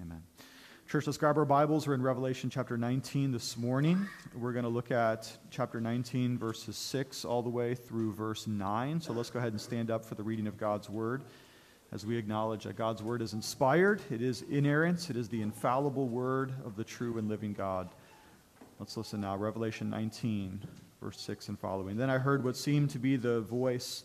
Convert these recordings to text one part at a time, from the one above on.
Amen. Church, let's grab our Bibles. We're in Revelation chapter 19 this morning. We're going to look at chapter 19, verses 6 all the way through verse 9. So let's go ahead and stand up for the reading of God's Word as we acknowledge that God's Word is inspired, it is inerrant, it is the infallible Word of the true and living God. Let's listen now. Revelation 19, verse 6 and following. Then I heard what seemed to be the voice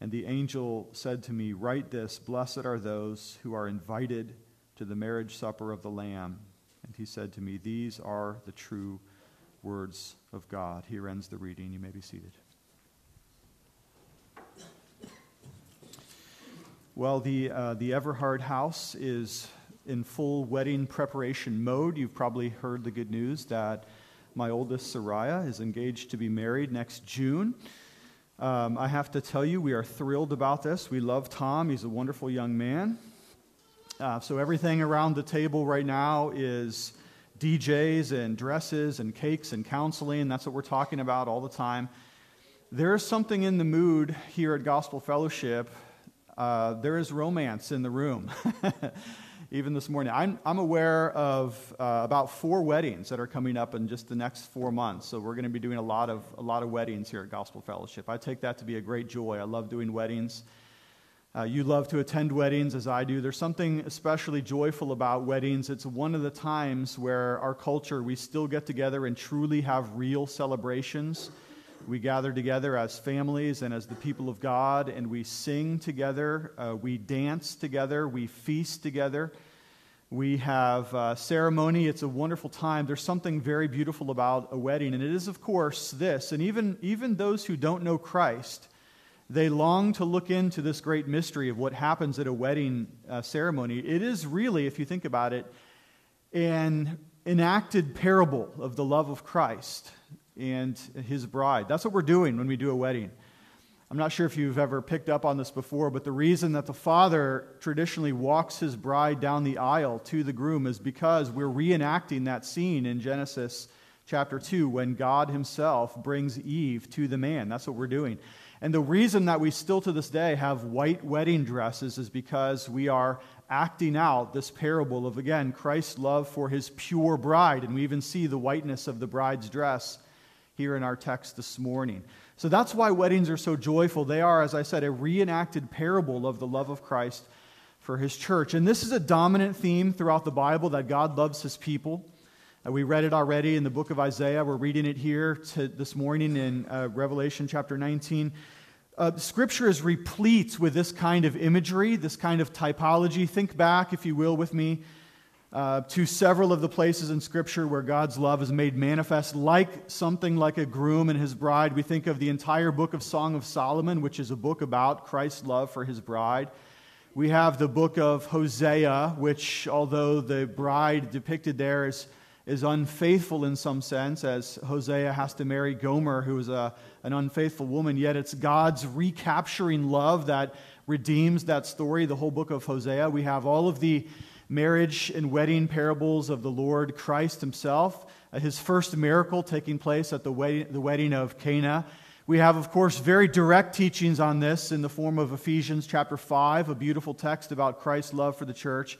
And the angel said to me, Write this Blessed are those who are invited to the marriage supper of the Lamb. And he said to me, These are the true words of God. Here ends the reading. You may be seated. Well, the, uh, the Everhard house is in full wedding preparation mode. You've probably heard the good news that my oldest, Soraya, is engaged to be married next June. Um, I have to tell you, we are thrilled about this. We love Tom, he's a wonderful young man. Uh, so everything around the table right now is DJs and dresses and cakes and counseling. That's what we're talking about all the time. There is something in the mood here at Gospel Fellowship. Uh, there is romance in the room. Even this morning, I'm, I'm aware of uh, about four weddings that are coming up in just the next four months. So we're going to be doing a lot of a lot of weddings here at Gospel Fellowship. I take that to be a great joy. I love doing weddings. Uh, you love to attend weddings as I do. There's something especially joyful about weddings. It's one of the times where our culture, we still get together and truly have real celebrations. We gather together as families and as the people of God, and we sing together, uh, we dance together, we feast together. We have uh, ceremony. It's a wonderful time. There's something very beautiful about a wedding, and it is, of course, this. And even, even those who don't know Christ, they long to look into this great mystery of what happens at a wedding uh, ceremony. It is really, if you think about it, an enacted parable of the love of Christ and his bride. That's what we're doing when we do a wedding. I'm not sure if you've ever picked up on this before, but the reason that the father traditionally walks his bride down the aisle to the groom is because we're reenacting that scene in Genesis chapter 2 when God himself brings Eve to the man. That's what we're doing. And the reason that we still to this day have white wedding dresses is because we are acting out this parable of, again, Christ's love for his pure bride. And we even see the whiteness of the bride's dress here in our text this morning. So that's why weddings are so joyful. They are, as I said, a reenacted parable of the love of Christ for his church. And this is a dominant theme throughout the Bible that God loves his people. Uh, we read it already in the book of Isaiah. We're reading it here to, this morning in uh, Revelation chapter 19. Uh, scripture is replete with this kind of imagery, this kind of typology. Think back, if you will, with me uh, to several of the places in Scripture where God's love is made manifest, like something like a groom and his bride. We think of the entire book of Song of Solomon, which is a book about Christ's love for his bride. We have the book of Hosea, which, although the bride depicted there is is unfaithful in some sense, as Hosea has to marry Gomer, who is a, an unfaithful woman, yet it's God's recapturing love that redeems that story, the whole book of Hosea. We have all of the marriage and wedding parables of the Lord Christ himself, uh, his first miracle taking place at the wedding, the wedding of Cana. We have, of course, very direct teachings on this in the form of Ephesians chapter 5, a beautiful text about Christ's love for the church.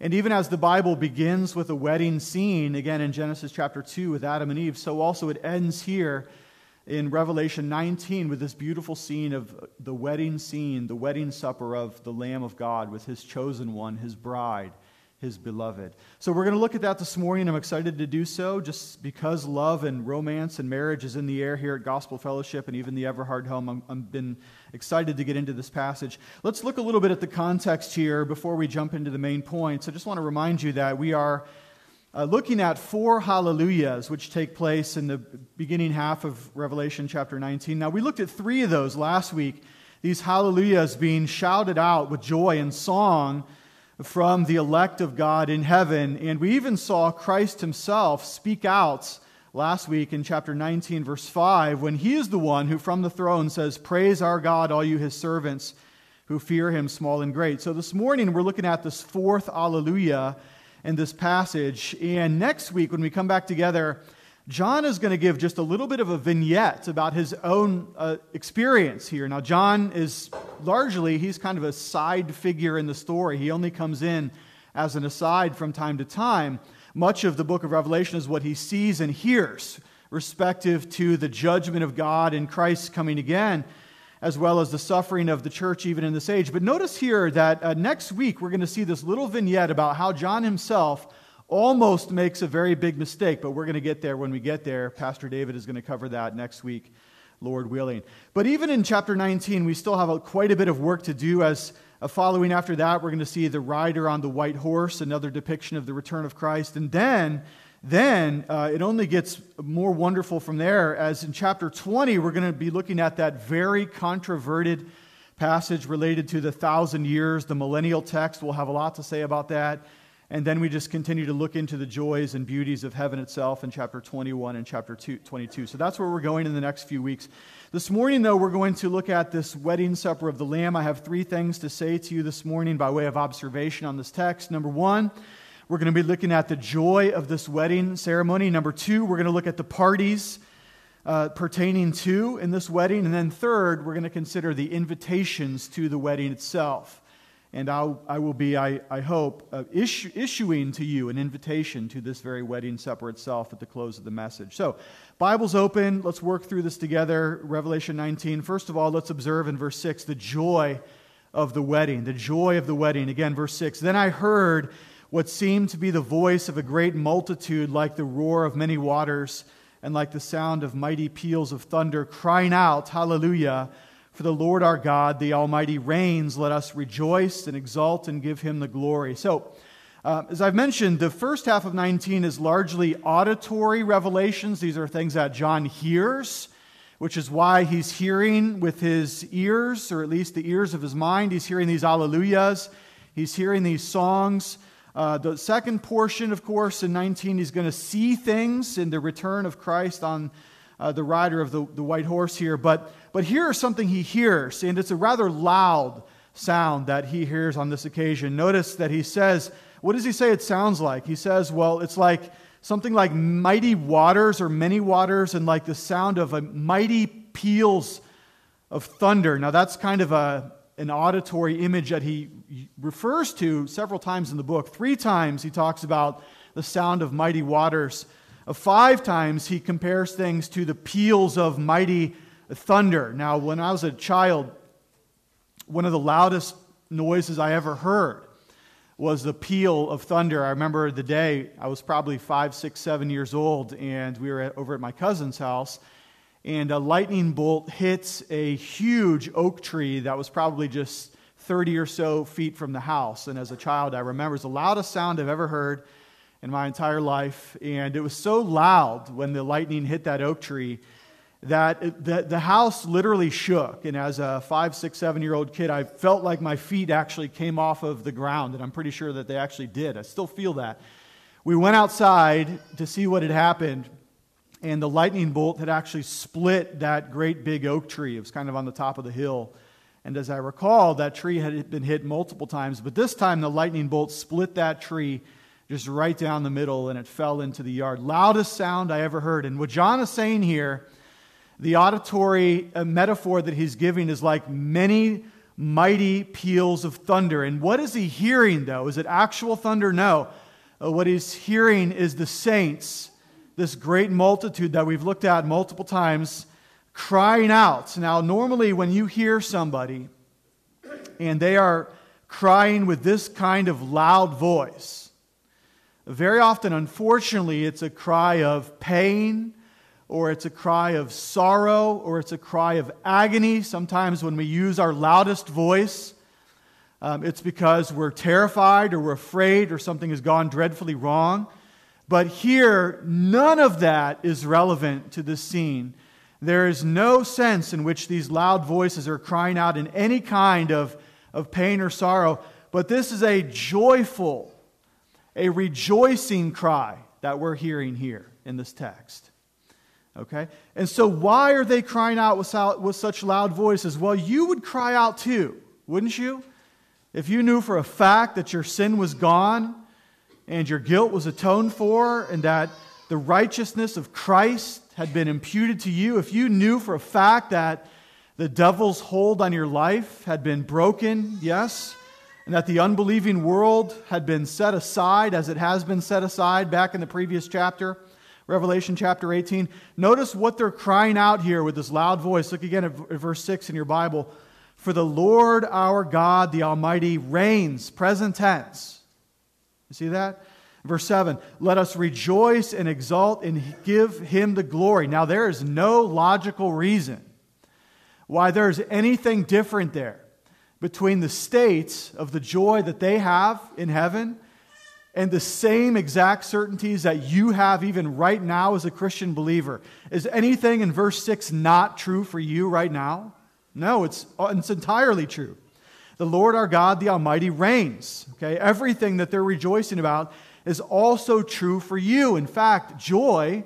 And even as the Bible begins with a wedding scene, again in Genesis chapter 2 with Adam and Eve, so also it ends here in Revelation 19 with this beautiful scene of the wedding scene, the wedding supper of the Lamb of God with his chosen one, his bride his beloved. So we're going to look at that this morning. I'm excited to do so just because love and romance and marriage is in the air here at Gospel Fellowship and even the Everhard home. I've been excited to get into this passage. Let's look a little bit at the context here before we jump into the main points. I just want to remind you that we are uh, looking at four hallelujahs which take place in the beginning half of Revelation chapter 19. Now, we looked at three of those last week. These hallelujahs being shouted out with joy and song from the elect of God in heaven. And we even saw Christ himself speak out last week in chapter 19, verse 5, when he is the one who from the throne says, Praise our God, all you his servants who fear him, small and great. So this morning we're looking at this fourth Alleluia in this passage. And next week, when we come back together, John is going to give just a little bit of a vignette about his own uh, experience here. Now, John is largely, he's kind of a side figure in the story. He only comes in as an aside from time to time. Much of the book of Revelation is what he sees and hears, respective to the judgment of God and Christ coming again, as well as the suffering of the church even in this age. But notice here that uh, next week we're going to see this little vignette about how John himself almost makes a very big mistake, but we're going to get there when we get there. Pastor David is going to cover that next week, Lord willing. But even in chapter 19, we still have a, quite a bit of work to do as uh, following after that, we're going to see the rider on the white horse, another depiction of the return of Christ. And then, then uh, it only gets more wonderful from there, as in chapter 20, we're going to be looking at that very controverted passage related to the thousand years, the millennial text. We'll have a lot to say about that. And then we just continue to look into the joys and beauties of heaven itself in chapter 21 and chapter 22. So that's where we're going in the next few weeks. This morning, though, we're going to look at this wedding supper of the Lamb. I have three things to say to you this morning by way of observation on this text. Number one, we're going to be looking at the joy of this wedding ceremony. Number two, we're going to look at the parties uh, pertaining to in this wedding. And then third, we're going to consider the invitations to the wedding itself. And I'll, I will be, I, I hope, uh, issue, issuing to you an invitation to this very wedding supper itself at the close of the message. So, Bible's open. Let's work through this together. Revelation 19. First of all, let's observe in verse 6 the joy of the wedding. The joy of the wedding. Again, verse 6. Then I heard what seemed to be the voice of a great multitude, like the roar of many waters and like the sound of mighty peals of thunder, crying out, Hallelujah! For the Lord our God, the Almighty, reigns. Let us rejoice and exult and give him the glory. So, uh, as I've mentioned, the first half of 19 is largely auditory revelations. These are things that John hears, which is why he's hearing with his ears, or at least the ears of his mind. He's hearing these alleluias, he's hearing these songs. Uh, the second portion, of course, in 19, he's going to see things in the return of Christ on uh, the rider of the, the white horse here. But, but here is something he hears, and it's a rather loud sound that he hears on this occasion. Notice that he says, What does he say it sounds like? He says, Well, it's like something like mighty waters or many waters, and like the sound of a mighty peals of thunder. Now, that's kind of a, an auditory image that he refers to several times in the book. Three times he talks about the sound of mighty waters. Uh, five times he compares things to the peals of mighty thunder. Now, when I was a child, one of the loudest noises I ever heard was the peal of thunder. I remember the day I was probably five, six, seven years old, and we were over at my cousin's house, and a lightning bolt hits a huge oak tree that was probably just 30 or so feet from the house. And as a child, I remember it was the loudest sound I've ever heard in my entire life. And it was so loud when the lightning hit that oak tree that it, the, the house literally shook. And as a five, six, seven year old kid, I felt like my feet actually came off of the ground. And I'm pretty sure that they actually did. I still feel that. We went outside to see what had happened. And the lightning bolt had actually split that great big oak tree. It was kind of on the top of the hill. And as I recall, that tree had been hit multiple times, but this time the lightning bolt split that tree just right down the middle, and it fell into the yard. Loudest sound I ever heard. And what John is saying here, the auditory uh, metaphor that he's giving is like many mighty peals of thunder. And what is he hearing, though? Is it actual thunder? No. Uh, what he's hearing is the saints, this great multitude that we've looked at multiple times, crying out. Now, normally when you hear somebody and they are crying with this kind of loud voice, very often, unfortunately, it's a cry of pain, or it's a cry of sorrow, or it's a cry of agony. Sometimes, when we use our loudest voice, um, it's because we're terrified or we're afraid or something has gone dreadfully wrong. But here, none of that is relevant to this scene. There is no sense in which these loud voices are crying out in any kind of, of pain or sorrow. but this is a joyful, a rejoicing cry that we're hearing here in this text. Okay? And so, why are they crying out with, with such loud voices? Well, you would cry out too, wouldn't you? If you knew for a fact that your sin was gone and your guilt was atoned for and that the righteousness of Christ had been imputed to you, if you knew for a fact that the devil's hold on your life had been broken, yes, and that the unbelieving world had been set aside as it has been set aside back in the previous chapter, Revelation chapter 18. Notice what they're crying out here with this loud voice. Look again at verse 6 in your Bible. For the Lord our God, the Almighty, reigns, present tense. You see that? Verse 7 Let us rejoice and exult and give him the glory. Now, there is no logical reason why there's anything different there between the states of the joy that they have in heaven and the same exact certainties that you have even right now as a Christian believer. Is anything in verse 6 not true for you right now? No, it's, uh, it's entirely true. The Lord our God, the Almighty, reigns. Okay? Everything that they're rejoicing about is also true for you. In fact, joy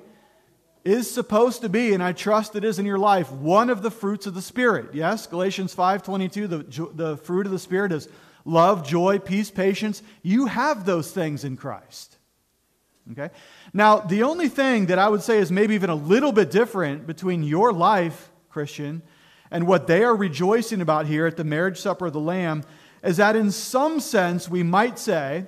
is supposed to be, and I trust it is in your life, one of the fruits of the Spirit. Yes, Galatians 5.22, the, the fruit of the Spirit is love, joy, peace, patience. You have those things in Christ. Okay? Now, the only thing that I would say is maybe even a little bit different between your life, Christian, and what they are rejoicing about here at the marriage supper of the Lamb is that in some sense we might say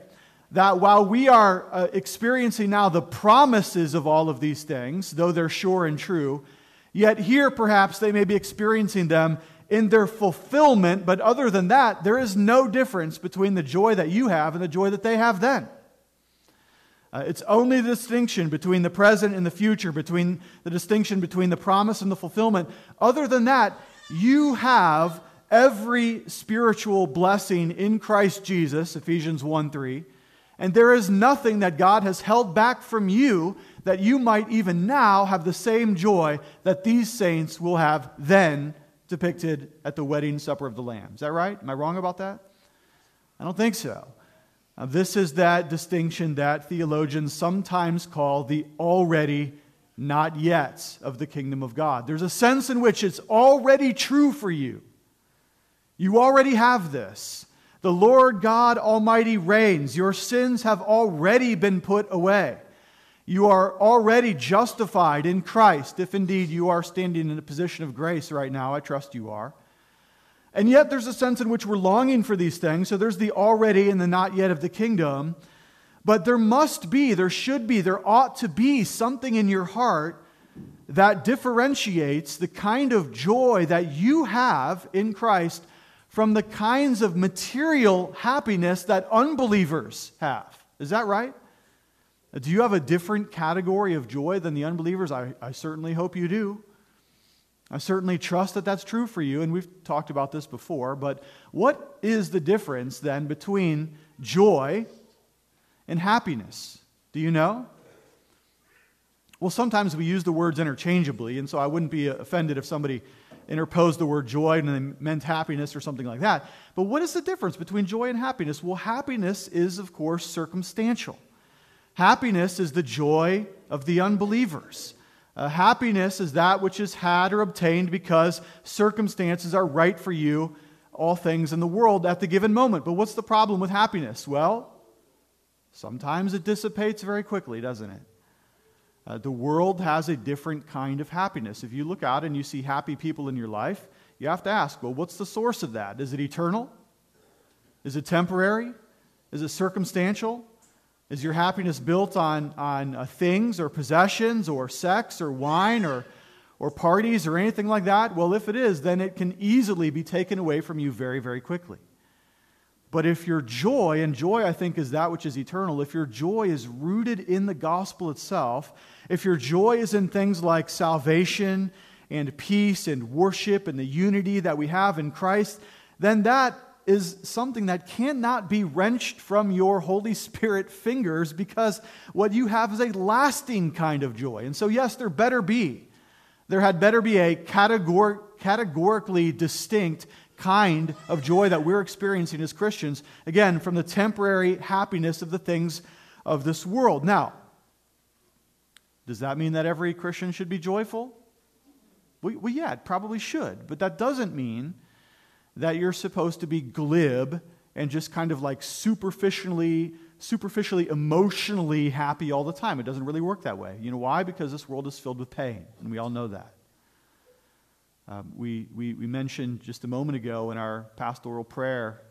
that while we are uh, experiencing now the promises of all of these things, though they're sure and true, yet here perhaps they may be experiencing them in their fulfillment, but other than that, there is no difference between the joy that you have and the joy that they have then. Uh, it's only the distinction between the present and the future, between the distinction between the promise and the fulfillment. Other than that, you have every spiritual blessing in Christ Jesus, Ephesians 1 3. And there is nothing that God has held back from you that you might even now have the same joy that these saints will have then depicted at the wedding supper of the Lamb. Is that right? Am I wrong about that? I don't think so. Now, this is that distinction that theologians sometimes call the already not yet of the kingdom of God. There's a sense in which it's already true for you. You already have this. The Lord God Almighty reigns. Your sins have already been put away. You are already justified in Christ, if indeed you are standing in a position of grace right now. I trust you are. And yet, there's a sense in which we're longing for these things. So there's the already and the not yet of the kingdom. But there must be, there should be, there ought to be something in your heart that differentiates the kind of joy that you have in Christ from the kinds of material happiness that unbelievers have. Is that right? Do you have a different category of joy than the unbelievers? I, I certainly hope you do. I certainly trust that that's true for you, and we've talked about this before. But what is the difference then between joy and happiness. Do you know? Well, sometimes we use the words interchangeably, and so I wouldn't be offended if somebody interposed the word joy and they meant happiness or something like that. But what is the difference between joy and happiness? Well, happiness is, of course, circumstantial. Happiness is the joy of the unbelievers. Uh, happiness is that which is had or obtained because circumstances are right for you, all things in the world at the given moment. But what's the problem with happiness? Well, Sometimes it dissipates very quickly, doesn't it? Uh, the world has a different kind of happiness. If you look out and you see happy people in your life, you have to ask, well, what's the source of that? Is it eternal? Is it temporary? Is it circumstantial? Is your happiness built on, on uh, things or possessions or sex or wine or, or parties or anything like that? Well, if it is, then it can easily be taken away from you very, very quickly. But if your joy, and joy I think is that which is eternal, if your joy is rooted in the gospel itself, if your joy is in things like salvation and peace and worship and the unity that we have in Christ, then that is something that cannot be wrenched from your Holy Spirit fingers because what you have is a lasting kind of joy. And so, yes, there better be. There had better be a categor- categorically distinct kind of joy that we're experiencing as Christians, again, from the temporary happiness of the things of this world. Now, does that mean that every Christian should be joyful? Well, well, yeah, it probably should. But that doesn't mean that you're supposed to be glib and just kind of like superficially superficially emotionally happy all the time. It doesn't really work that way. You know why? Because this world is filled with pain, and we all know that. Um, we, we, we mentioned just a moment ago in our pastoral prayer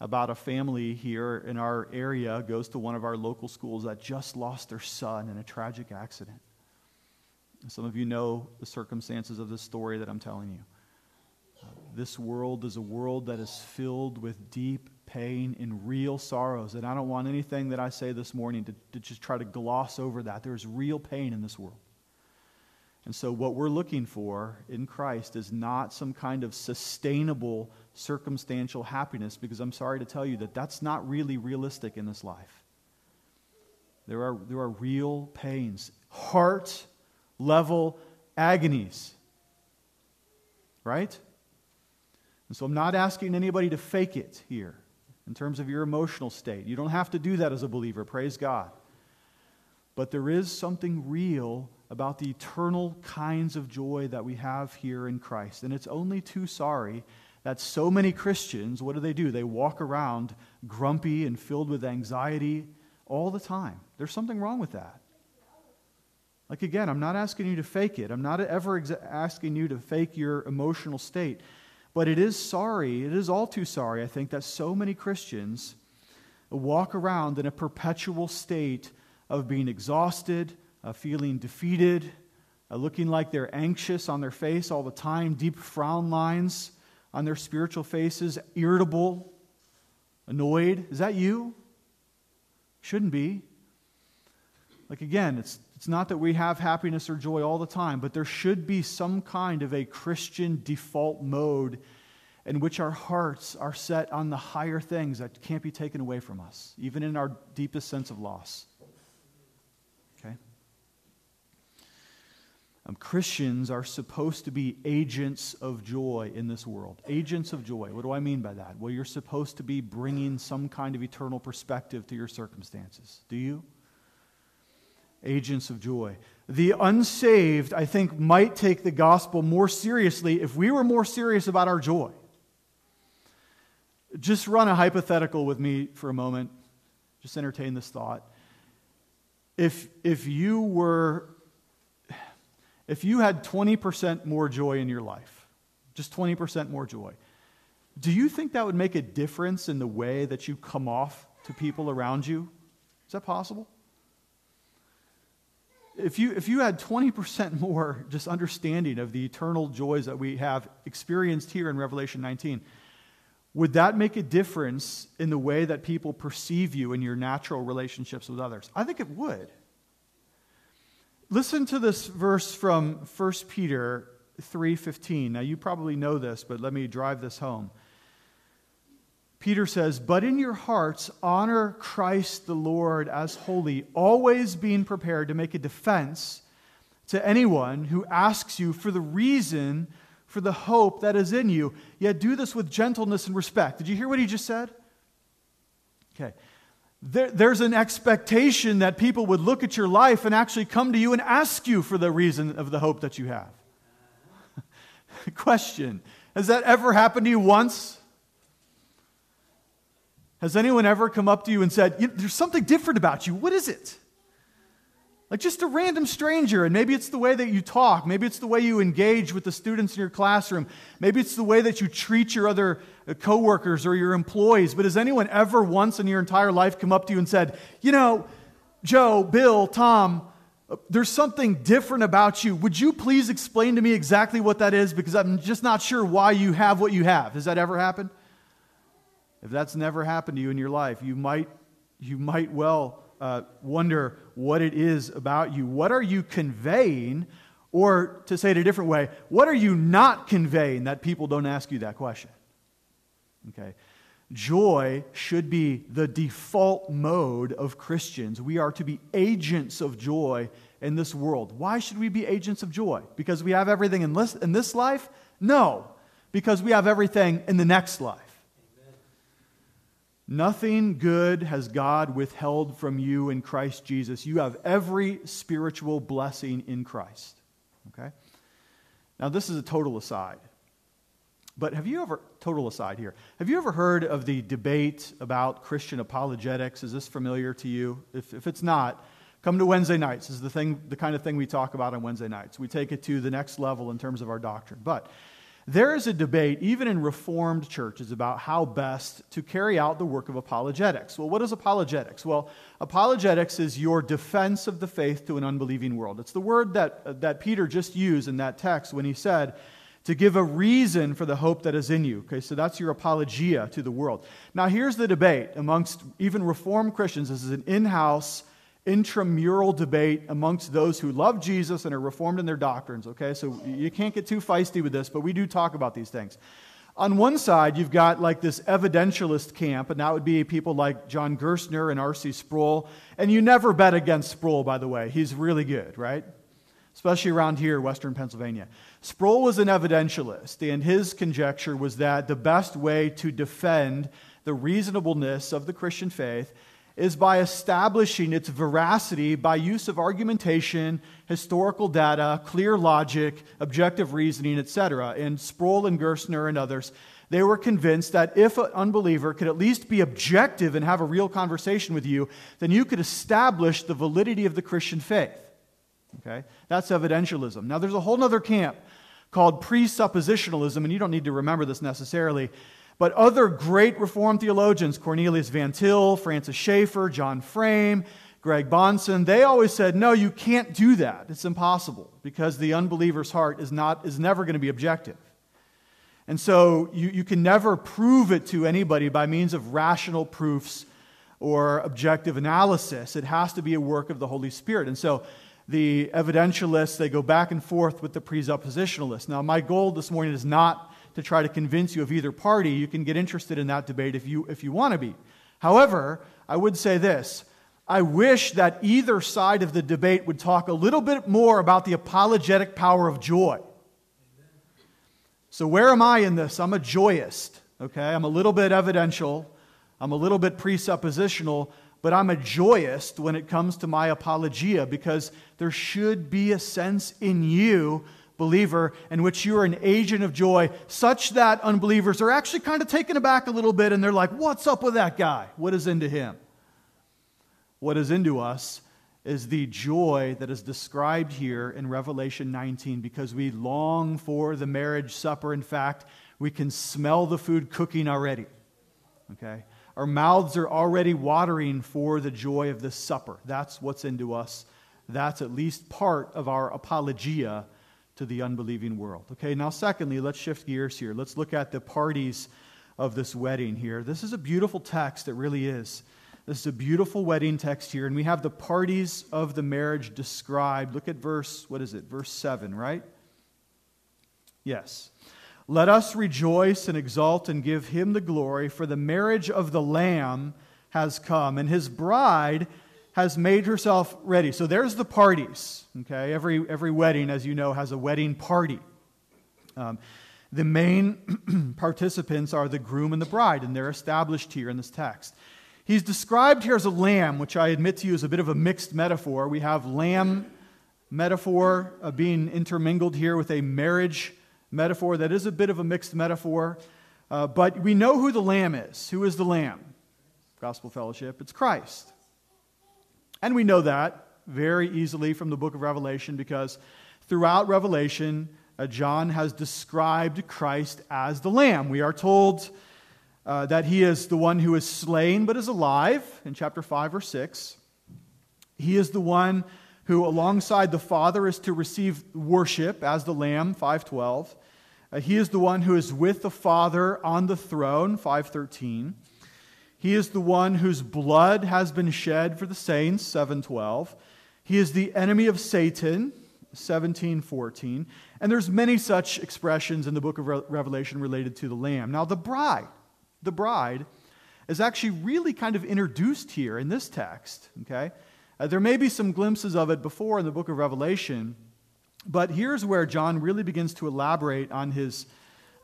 about a family here in our area goes to one of our local schools that just lost their son in a tragic accident. Some of you know the circumstances of this story that I'm telling you. Uh, this world is a world that is filled with deep pain and real sorrows. And I don't want anything that I say this morning to, to just try to gloss over that. There's real pain in this world. And so, what we're looking for in Christ is not some kind of sustainable circumstantial happiness, because I'm sorry to tell you that that's not really realistic in this life. There are, there are real pains, heart level agonies. Right? And so, I'm not asking anybody to fake it here in terms of your emotional state. You don't have to do that as a believer, praise God. But there is something real about the eternal kinds of joy that we have here in Christ. And it's only too sorry that so many Christians, what do they do? They walk around grumpy and filled with anxiety all the time. There's something wrong with that. Like, again, I'm not asking you to fake it. I'm not ever asking you to fake your emotional state. But it is sorry, it is all too sorry, I think, that so many Christians walk around in a perpetual state of being exhausted, uh, feeling defeated, uh, looking like they're anxious on their face all the time, deep frown lines on their spiritual faces, irritable, annoyed. Is that you? Shouldn't be. Like, again, it's it's not that we have happiness or joy all the time, but there should be some kind of a Christian default mode in which our hearts are set on the higher things that can't be taken away from us, even in our deepest sense of loss. Um, Christians are supposed to be agents of joy in this world. Agents of joy. What do I mean by that? Well, you're supposed to be bringing some kind of eternal perspective to your circumstances. Do you? agents of joy. The unsaved, I think, might take the gospel more seriously if we were more serious about our joy. Just run a hypothetical with me for a moment. Just entertain this thought. If, if you were, if you had 20% more joy in your life, just 20% more joy, do you think that would make a difference in the way that you come off to people around you? Is that possible? if you, if you had 20% more just understanding of the eternal joys that we have experienced here in Revelation 19, would that make a difference in the way that people perceive you in your natural relationships with others? I think it would. Listen to this verse from 1 Peter 3:15. Now you probably know this, but let me drive this home. Peter says, But in your hearts, honor Christ the Lord as holy, always being prepared to make a defense to anyone who asks you for the reason for the hope that is in you. Yet do this with gentleness and respect. Did you hear what he just said? Okay. There, there's an expectation that people would look at your life and actually come to you and ask you for the reason of the hope that you have. Question Has that ever happened to you once? Has anyone ever come up to you and said, There's something different about you? What is it? Like just a random stranger, and maybe it's the way that you talk. Maybe it's the way you engage with the students in your classroom. Maybe it's the way that you treat your other coworkers or your employees. But has anyone ever once in your entire life come up to you and said, You know, Joe, Bill, Tom, there's something different about you. Would you please explain to me exactly what that is? Because I'm just not sure why you have what you have. Has that ever happened? If that's never happened to you in your life, you might, you might well uh, wonder what it is about you. What are you conveying? Or to say it a different way, what are you not conveying that people don't ask you that question? Okay. Joy should be the default mode of Christians. We are to be agents of joy in this world. Why should we be agents of joy? Because we have everything in this, in this life? No because we have everything in the next life. Nothing good has God withheld from you in Christ Jesus. You have every spiritual blessing in Christ. Okay? Now, this is a total aside. But have you ever, total aside here, have you ever heard of the debate about Christian apologetics? Is this familiar to you? If, if it's not, come to Wednesday nights. This is the, thing, the kind of thing we talk about on Wednesday nights. We take it to the next level in terms of our doctrine. But there is a debate, even in Reformed churches, about how best to carry out the work of apologetics. Well, what is apologetics? Well, apologetics is your defense of the faith to an unbelieving world. It's the word that, that Peter just used in that text when he said, to give a reason for the hope that is in you. Okay, so that's your apologia to the world. Now, here's the debate amongst even Reformed Christians. This is an in house intramural debate amongst those who love Jesus and are reformed in their doctrines, okay? So you can't get too feisty with this, but we do talk about these things. On one side, you've got like this evidentialist camp, and that would be people like John Gerstner and R.C. Sproul. And you never bet against Sproul, by the way. He's really good, right? Especially around here, Western Pennsylvania. Sproul was an evidentialist, and his conjecture was that the best way to defend the reasonableness of the Christian faith is by establishing its veracity by use of argumentation, historical data, clear logic, objective reasoning, etc. And Sproul and Gerstner and others, they were convinced that if an unbeliever could at least be objective and have a real conversation with you, then you could establish the validity of the Christian faith. Okay? That's evidentialism. Now, there's a whole other camp called presuppositionalism, and you don't need to remember this necessarily. But other great Reformed theologians, Cornelius Van Til, Francis Schaeffer, John Frame, Greg Bahnsen, they always said, no, you can't do that. It's impossible because the unbeliever's heart is, not, is never going to be objective. And so you, you can never prove it to anybody by means of rational proofs or objective analysis. It has to be a work of the Holy Spirit. And so the evidentialists, they go back and forth with the presuppositionalists. Now, my goal this morning is not to try to convince you of either party. You can get interested in that debate if you, if you want to be. However, I would say this I wish that either side of the debate would talk a little bit more about the apologetic power of joy. So, where am I in this? I'm a joyist, okay? I'm a little bit evidential, I'm a little bit presuppositional, but I'm a joyist when it comes to my apologia because there should be a sense in you believer in which you are an agent of joy, such that unbelievers are actually kind of taken aback a little bit and they're like, What's up with that guy? What is into him? What is into us is the joy that is described here in Revelation 19 because we long for the marriage supper. In fact, we can smell the food cooking already. Okay? Our mouths are already watering for the joy of this supper. That's what's into us. That's at least part of our apologia to the unbelieving world. Okay, now, secondly, let's shift gears here. Let's look at the parties of this wedding here. This is a beautiful text, it really is. This is a beautiful wedding text here, and we have the parties of the marriage described. Look at verse, what is it? Verse 7, right? Yes. Let us rejoice and exult and give him the glory, for the marriage of the Lamb has come, and his bride has made herself ready. So there's the parties. Okay, every every wedding, as you know, has a wedding party. Um, the main participants are the groom and the bride, and they're established here in this text. He's described here as a lamb, which I admit to you is a bit of a mixed metaphor. We have lamb metaphor uh, being intermingled here with a marriage metaphor that is a bit of a mixed metaphor. Uh, but we know who the lamb is. Who is the lamb? Gospel Fellowship. It's Christ. And we know that very easily from the book of Revelation because throughout Revelation, uh, John has described Christ as the Lamb. We are told uh, that he is the one who is slain but is alive in chapter 5 or 6. He is the one who, alongside the Father, is to receive worship as the Lamb, 512. Uh, he is the one who is with the Father on the throne, 513. He is the one whose blood has been shed for the saints, 712. He is the enemy of Satan, 1714. And there's many such expressions in the book of Revelation related to the Lamb. Now, the bride, the bride, is actually really kind of introduced here in this text, okay? Uh, there may be some glimpses of it before in the book of Revelation, but here's where John really begins to elaborate on his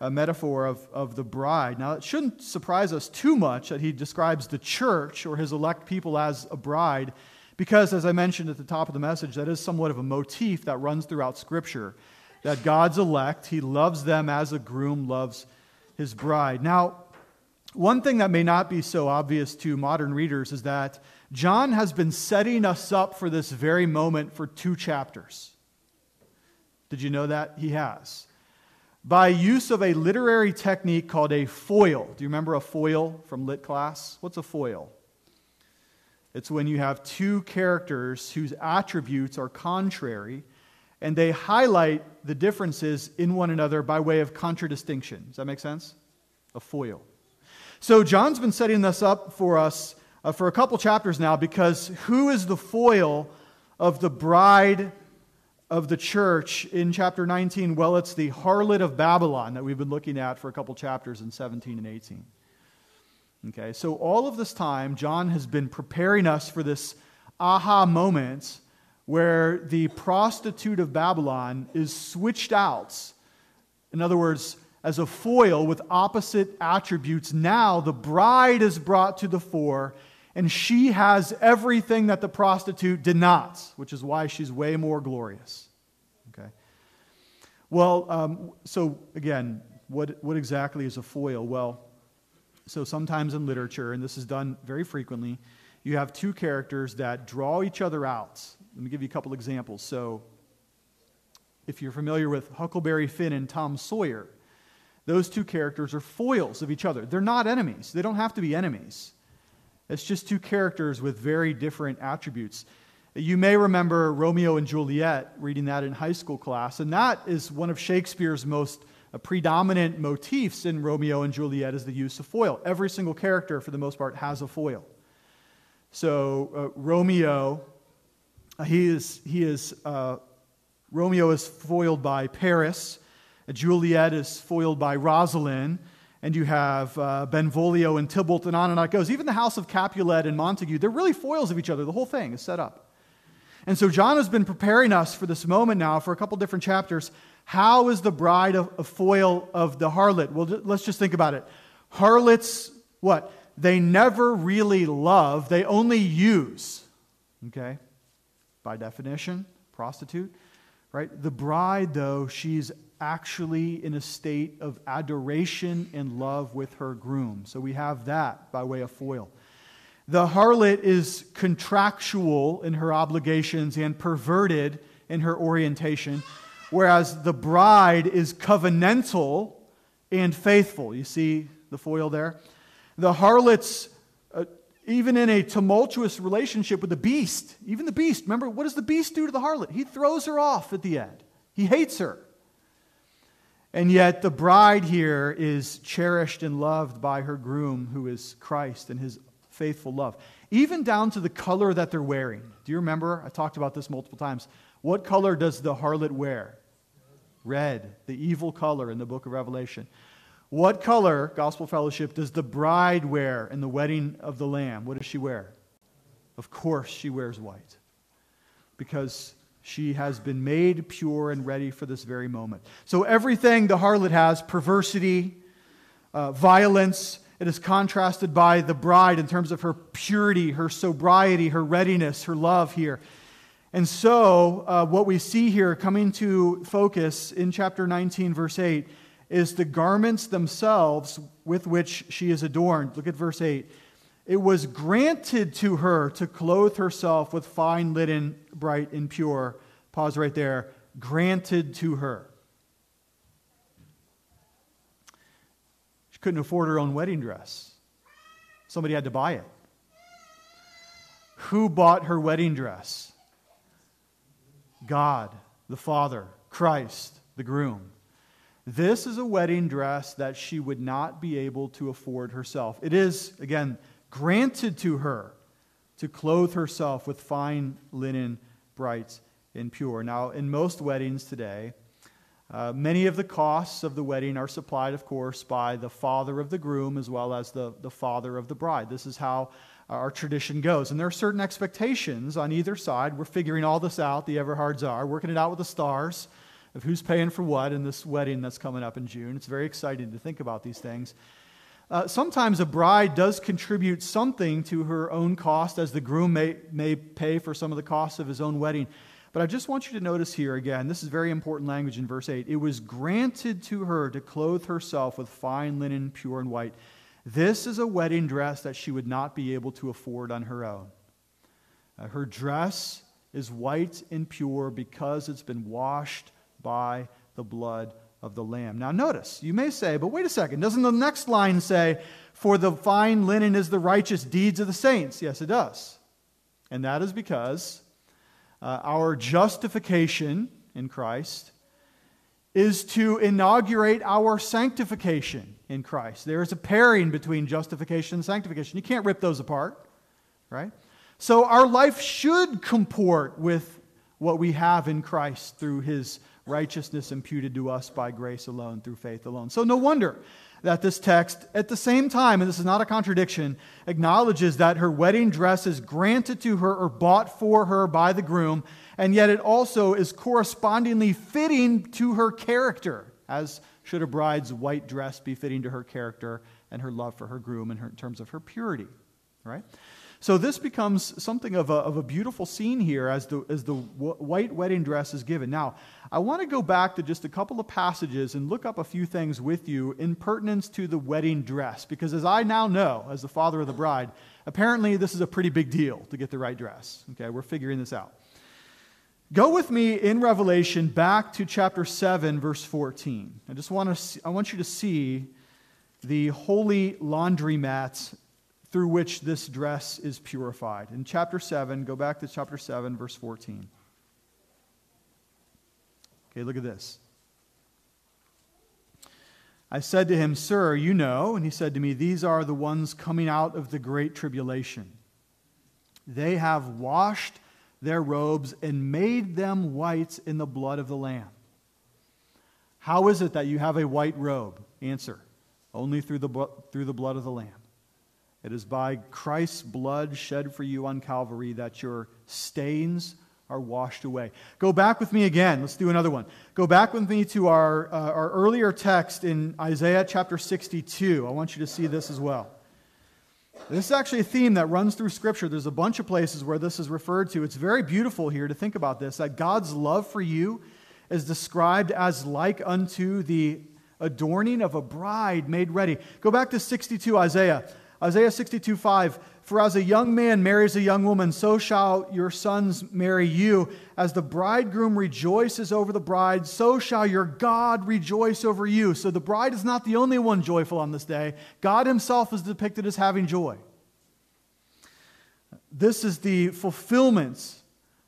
a metaphor of, of the bride. Now, it shouldn't surprise us too much that he describes the church or his elect people as a bride, because, as I mentioned at the top of the message, that is somewhat of a motif that runs throughout Scripture. That God's elect, he loves them as a groom loves his bride. Now, one thing that may not be so obvious to modern readers is that John has been setting us up for this very moment for two chapters. Did you know that? He has by use of a literary technique called a foil. Do you remember a foil from lit class? What's a foil? It's when you have two characters whose attributes are contrary and they highlight the differences in one another by way of contradistinction. Does that make sense? A foil. So, John's been setting this up for us uh, for a couple chapters now because who is the foil of the bride of the church in chapter 19? Well, it's the harlot of Babylon that we've been looking at for a couple chapters in 17 and 18. Okay, so all of this time, John has been preparing us for this aha moment where the prostitute of Babylon is switched out. In other words, as a foil with opposite attributes, now the bride is brought to the fore and she has everything that the prostitute did not, which is why she's way more glorious. Okay? Well, um, so again, what, what exactly is a foil? Well, so sometimes in literature, and this is done very frequently, you have two characters that draw each other out. Let me give you a couple examples. So, if you're familiar with Huckleberry Finn and Tom Sawyer, those two characters are foils of each other. They're not enemies, they don't have to be enemies. It's just two characters with very different attributes. You may remember Romeo and Juliet, reading that in high school class, and that is one of Shakespeare's most uh, predominant motifs in Romeo and Juliet is the use of foil. Every single character, for the most part, has a foil. So uh, Romeo, uh, he is, he is uh, Romeo is foiled by Paris. Juliet is foiled by Rosalind and you have uh, Benvolio and Tybalt, and on and on it goes. Even the house of Capulet and Montague, they're really foils of each other. The whole thing is set up. And so John has been preparing us for this moment now for a couple different chapters. How is the bride a, a foil of the harlot? Well, let's just think about it. Harlots, what? They never really love, they only use. Okay? By definition, prostitute. Right? The bride, though, she's actually in a state of adoration and love with her groom. So we have that by way of foil. The harlot is contractual in her obligations and perverted in her orientation, whereas the bride is covenantal and faithful. You see the foil there? The harlot's even in a tumultuous relationship with the beast, even the beast, remember, what does the beast do to the harlot? He throws her off at the end. He hates her. And yet, the bride here is cherished and loved by her groom, who is Christ and his faithful love. Even down to the color that they're wearing. Do you remember? I talked about this multiple times. What color does the harlot wear? Red, the evil color in the book of Revelation. What color, Gospel Fellowship, does the bride wear in the wedding of the Lamb? What does she wear? Of course, she wears white. Because she has been made pure and ready for this very moment. So, everything the harlot has perversity, uh, violence it is contrasted by the bride in terms of her purity, her sobriety, her readiness, her love here. And so, uh, what we see here coming to focus in chapter 19, verse 8, is the garments themselves with which she is adorned. Look at verse 8. It was granted to her to clothe herself with fine linen, bright and pure. Pause right there. Granted to her. She couldn't afford her own wedding dress, somebody had to buy it. Who bought her wedding dress? God, the Father, Christ, the groom. This is a wedding dress that she would not be able to afford herself. It is, again, granted to her to clothe herself with fine linen, bright and pure. Now, in most weddings today, uh, many of the costs of the wedding are supplied, of course, by the father of the groom as well as the, the father of the bride. This is how our tradition goes. And there are certain expectations on either side. We're figuring all this out, the Everhards are, working it out with the stars. Of who's paying for what in this wedding that's coming up in June. It's very exciting to think about these things. Uh, sometimes a bride does contribute something to her own cost, as the groom may, may pay for some of the costs of his own wedding. But I just want you to notice here again, this is very important language in verse 8. It was granted to her to clothe herself with fine linen, pure and white. This is a wedding dress that she would not be able to afford on her own. Uh, her dress is white and pure because it's been washed by the blood of the Lamb. Now, notice, you may say, but wait a second, doesn't the next line say, For the fine linen is the righteous deeds of the saints? Yes, it does. And that is because uh, our justification in Christ is to inaugurate our sanctification in Christ. There is a pairing between justification and sanctification. You can't rip those apart, right? So our life should comport with what we have in Christ through his righteousness imputed to us by grace alone, through faith alone. So, no wonder that this text, at the same time, and this is not a contradiction, acknowledges that her wedding dress is granted to her or bought for her by the groom, and yet it also is correspondingly fitting to her character, as should a bride's white dress be fitting to her character and her love for her groom in, her, in terms of her purity, right? So this becomes something of a, of a beautiful scene here as the, as the w- white wedding dress is given. Now, I want to go back to just a couple of passages and look up a few things with you in pertinence to the wedding dress, because as I now know, as the father of the bride, apparently this is a pretty big deal to get the right dress. Okay, we're figuring this out. Go with me in Revelation back to chapter 7, verse 14. I just want to see, I want you to see the holy laundromats through which this dress is purified. In chapter 7, go back to chapter 7, verse 14. Okay, look at this. I said to him, Sir, you know. And he said to me, These are the ones coming out of the great tribulation. They have washed their robes and made them white in the blood of the Lamb. How is it that you have a white robe? Answer Only through the, through the blood of the Lamb. It is by Christ's blood shed for you on Calvary that your stains are washed away. Go back with me again. Let's do another one. Go back with me to our, uh, our earlier text in Isaiah chapter 62. I want you to see this as well. This is actually a theme that runs through Scripture. There's a bunch of places where this is referred to. It's very beautiful here to think about this that God's love for you is described as like unto the adorning of a bride made ready. Go back to 62 Isaiah. Isaiah 62 5 For as a young man marries a young woman, so shall your sons marry you. As the bridegroom rejoices over the bride, so shall your God rejoice over you. So the bride is not the only one joyful on this day. God himself is depicted as having joy. This is the fulfillment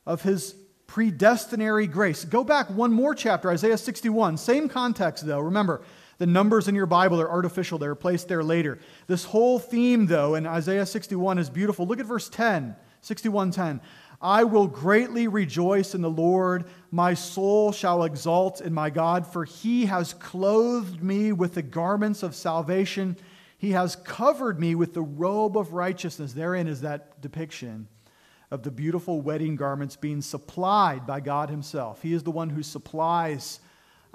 of his predestinary grace. Go back one more chapter, Isaiah 61. Same context, though. Remember, the numbers in your Bible are artificial, they are placed there later. This whole theme, though, in Isaiah 61 is beautiful. Look at verse 10, 61:10. I will greatly rejoice in the Lord. My soul shall exult in my God, for he has clothed me with the garments of salvation. He has covered me with the robe of righteousness. Therein is that depiction of the beautiful wedding garments being supplied by God Himself. He is the one who supplies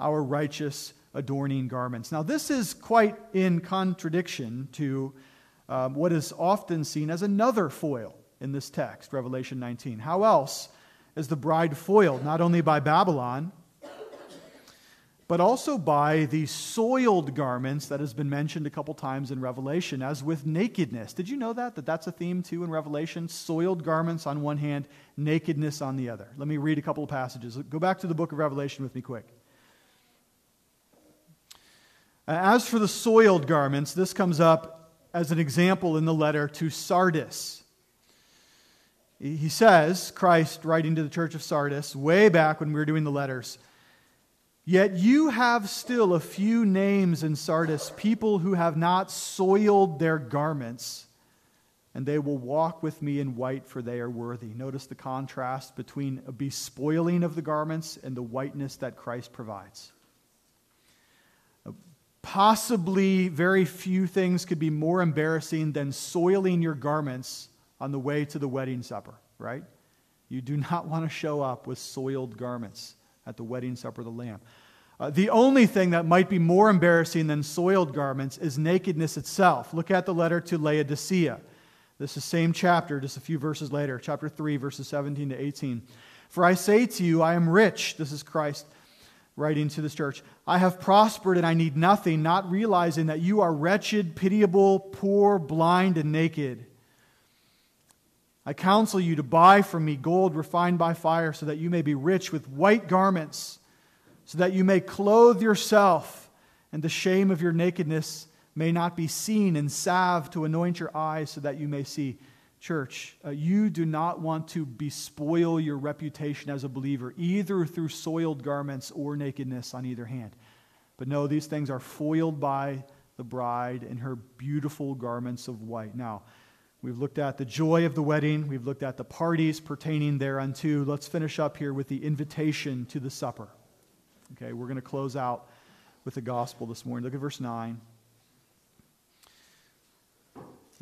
our righteous adorning garments. Now, this is quite in contradiction to um, what is often seen as another foil in this text, Revelation 19. How else is the bride foiled? Not only by Babylon, but also by the soiled garments that has been mentioned a couple times in Revelation, as with nakedness. Did you know that? That that's a theme too in Revelation? Soiled garments on one hand, nakedness on the other. Let me read a couple of passages. Go back to the book of Revelation with me quick. As for the soiled garments, this comes up as an example in the letter to Sardis. He says, Christ writing to the church of Sardis, way back when we were doing the letters, Yet you have still a few names in Sardis, people who have not soiled their garments, and they will walk with me in white, for they are worthy. Notice the contrast between a bespoiling of the garments and the whiteness that Christ provides. Possibly, very few things could be more embarrassing than soiling your garments on the way to the wedding supper, right? You do not want to show up with soiled garments. at the wedding supper of the Lamb. Uh, the only thing that might be more embarrassing than soiled garments is nakedness itself. Look at the letter to Laodicea. This is same chapter, just a few verses later, chapter 3, verses 17 to 18. For I say to you, I am rich. This is Christ writing to this church. I have prospered and I need nothing, not realizing that you are wretched, pitiable, poor, blind, and naked. I counsel you to buy from me gold refined by fire, so that you may be rich with white garments, so that you may clothe yourself, and the shame of your nakedness may not be seen, and salve to anoint your eyes, so that you may see. Church, uh, you do not want to bespoil your reputation as a believer, either through soiled garments or nakedness on either hand. But no, these things are foiled by the bride in her beautiful garments of white. Now, we've looked at the joy of the wedding, we've looked at the parties pertaining thereunto. Let's finish up here with the invitation to the supper. Okay, we're going to close out with the gospel this morning. Look at verse 9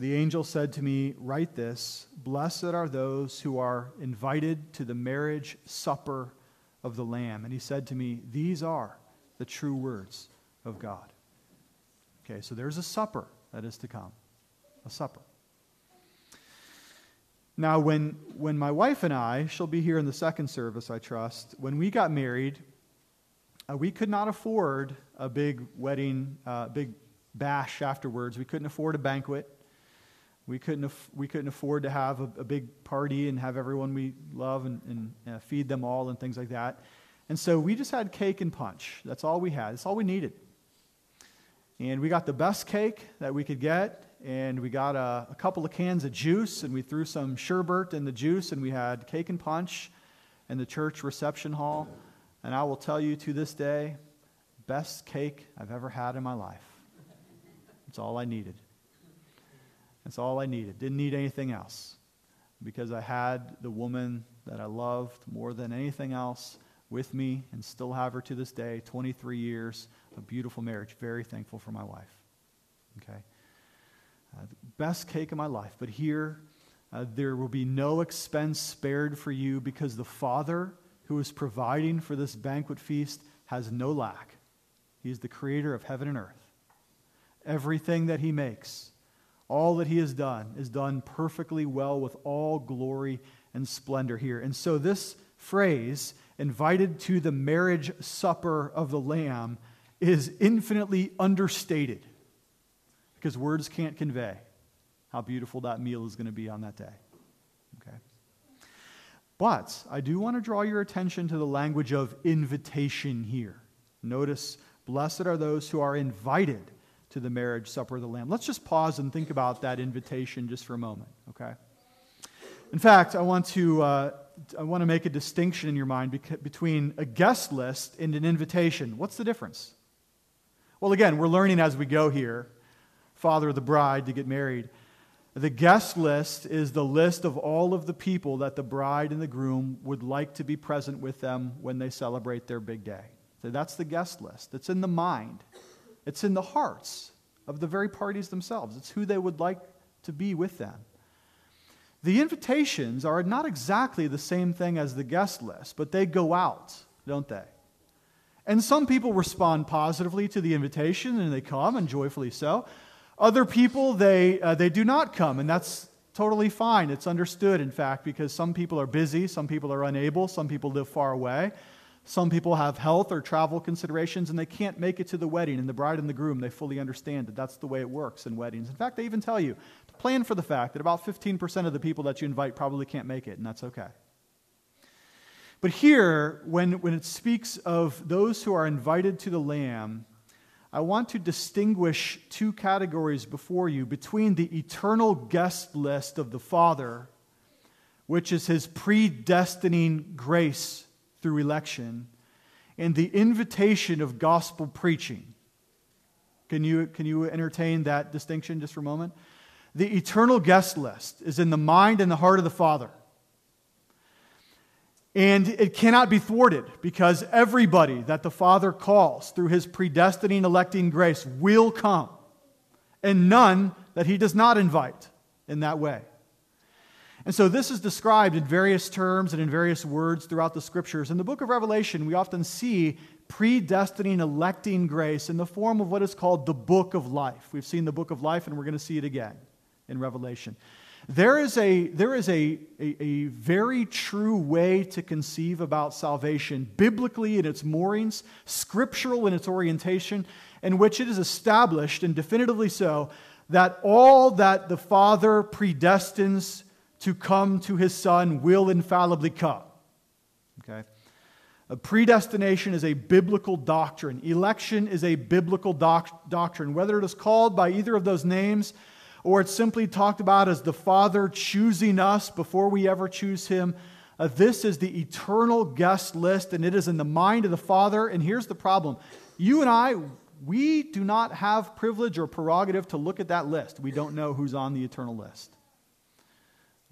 the angel said to me, Write this Blessed are those who are invited to the marriage supper of the Lamb. And he said to me, These are the true words of God. Okay, so there's a supper that is to come. A supper. Now, when, when my wife and I, she'll be here in the second service, I trust, when we got married, uh, we could not afford a big wedding, uh, big bash afterwards. We couldn't afford a banquet. We couldn't, af- we couldn't afford to have a, a, big party and have everyone we love and, and uh, feed them all and things like that. And so we just had cake and punch. That's all we had. That's all we needed. And we got the best cake that we could get, and we got a, a couple of cans of juice, and we threw some sherbet in the juice, and we had cake and punch in the church reception hall. And I will tell you to this day, best cake I've ever had in my life. It's all I needed. That's all I needed. Didn't need anything else because I had the woman that I loved more than anything else with me and still have her to this day 23 years, a beautiful marriage. Very thankful for my wife. Okay? Uh, best cake of my life. But here, uh, there will be no expense spared for you because the Father who is providing for this banquet feast has no lack. He is the creator of heaven and earth. Everything that he makes all that he has done is done perfectly well with all glory and splendor here. And so, this phrase, invited to the marriage supper of the Lamb, is infinitely understated because words can't convey how beautiful that meal is going to be on that day. Okay? But I do want to draw your attention to the language of invitation here. Notice, blessed are those who are invited to the marriage supper of the Lamb. Let's just pause and think about that invitation just for a moment, okay? In fact, I want to, uh, I want to make a distinction in your mind between a guest list and an invitation. What's the difference? Well, again, we're learning as we go here. Father of the bride to get married. The guest list is the list of all of the people that the bride and the groom would like to be present with them when they celebrate their big day. So that's the guest list. It's in the mind. It's in the hearts of the very parties themselves. It's who they would like to be with them. The invitations are not exactly the same thing as the guest list, but they go out, don't they? And some people respond positively to the invitation and they come, and joyfully so. Other people, they, uh, they do not come, and that's totally fine. It's understood, in fact, because some people are busy, some people are unable, some people live far away. Some people have health or travel considerations and they can't make it to the wedding. And the bride and the groom, they fully understand that that's the way it works in weddings. In fact, they even tell you to plan for the fact that about 15% of the people that you invite probably can't make it, and that's okay. But here, when, when it speaks of those who are invited to the Lamb, I want to distinguish two categories before you between the eternal guest list of the Father, which is his predestining grace through election and the invitation of gospel preaching. Can you, can you entertain that distinction just for a moment? The eternal guest list is in the mind and the heart of the Father. And it cannot be thwarted because everybody that the Father calls through his predestining, electing grace will come, and none that he does not invite in that way. And so this is described in various terms and in various words throughout the scriptures. In the book of Revelation, we often see predestining, electing grace in the form of what is called the book of life. We've seen the book of life, and we're going to see it again in Revelation. There is, a, there is a, a, a, very true way to conceive about salvation, biblically in its moorings, scriptural in its orientation, in which it is established, and definitively so, that all that the Father predestines to come to his Son will infallibly come. Okay? A predestination is a biblical doctrine. Election is a biblical doc- doctrine. Whether it is called by either of those names or it's simply talked about as the Father choosing us before we ever choose Him, uh, this is the eternal guest list and it is in the mind of the Father. And here's the problem you and I, we do not have privilege or prerogative to look at that list. We don't know who's on the eternal list.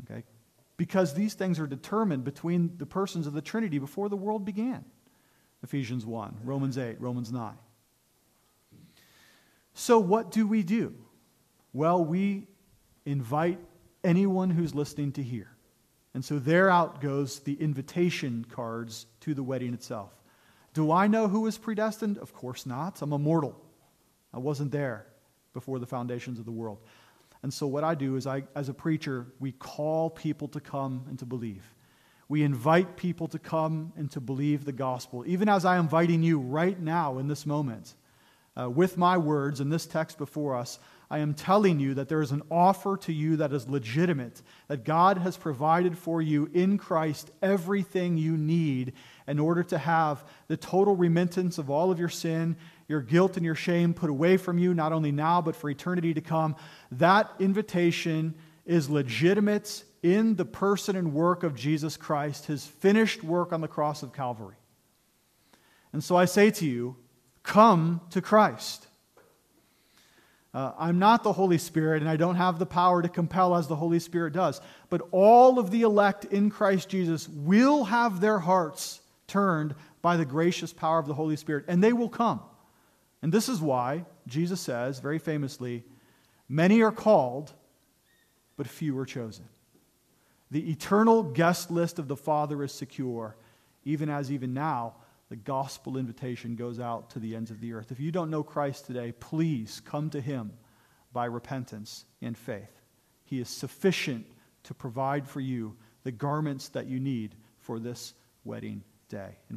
Okay? Because these things are determined between the persons of the Trinity before the world began. Ephesians 1, Romans 8, Romans 9. So, what do we do? Well, we invite anyone who's listening to hear. And so there out goes the invitation cards to the wedding itself. Do I know who is predestined? Of course not. I'm a mortal. I wasn't there before the foundations of the world. And so, what I do is, I, as a preacher, we call people to come and to believe. We invite people to come and to believe the gospel, even as I am inviting you right now in this moment. Uh, with my words in this text before us, I am telling you that there is an offer to you that is legitimate, that God has provided for you in Christ everything you need in order to have the total remittance of all of your sin your guilt and your shame put away from you, not only now, but for eternity to come. That invitation is legitimate in the person and work of Jesus Christ, his finished work on the cross of Calvary. And so I say to you, come to Christ. Uh, I'm not the Holy Spirit, and I don't have the power to compel as the Holy Spirit does. But all of the elect in Christ Jesus will have their hearts turned by the gracious power of the Holy Spirit, and they will come. And this is why Jesus says, very famously, Many are called, but few are chosen. The eternal guest list of the Father is secure, even as even now the gospel invitation goes out to the ends of the earth. If you don't know Christ today, please come to him by repentance and faith. He is sufficient to provide for you the garments that you need for this wedding day. And with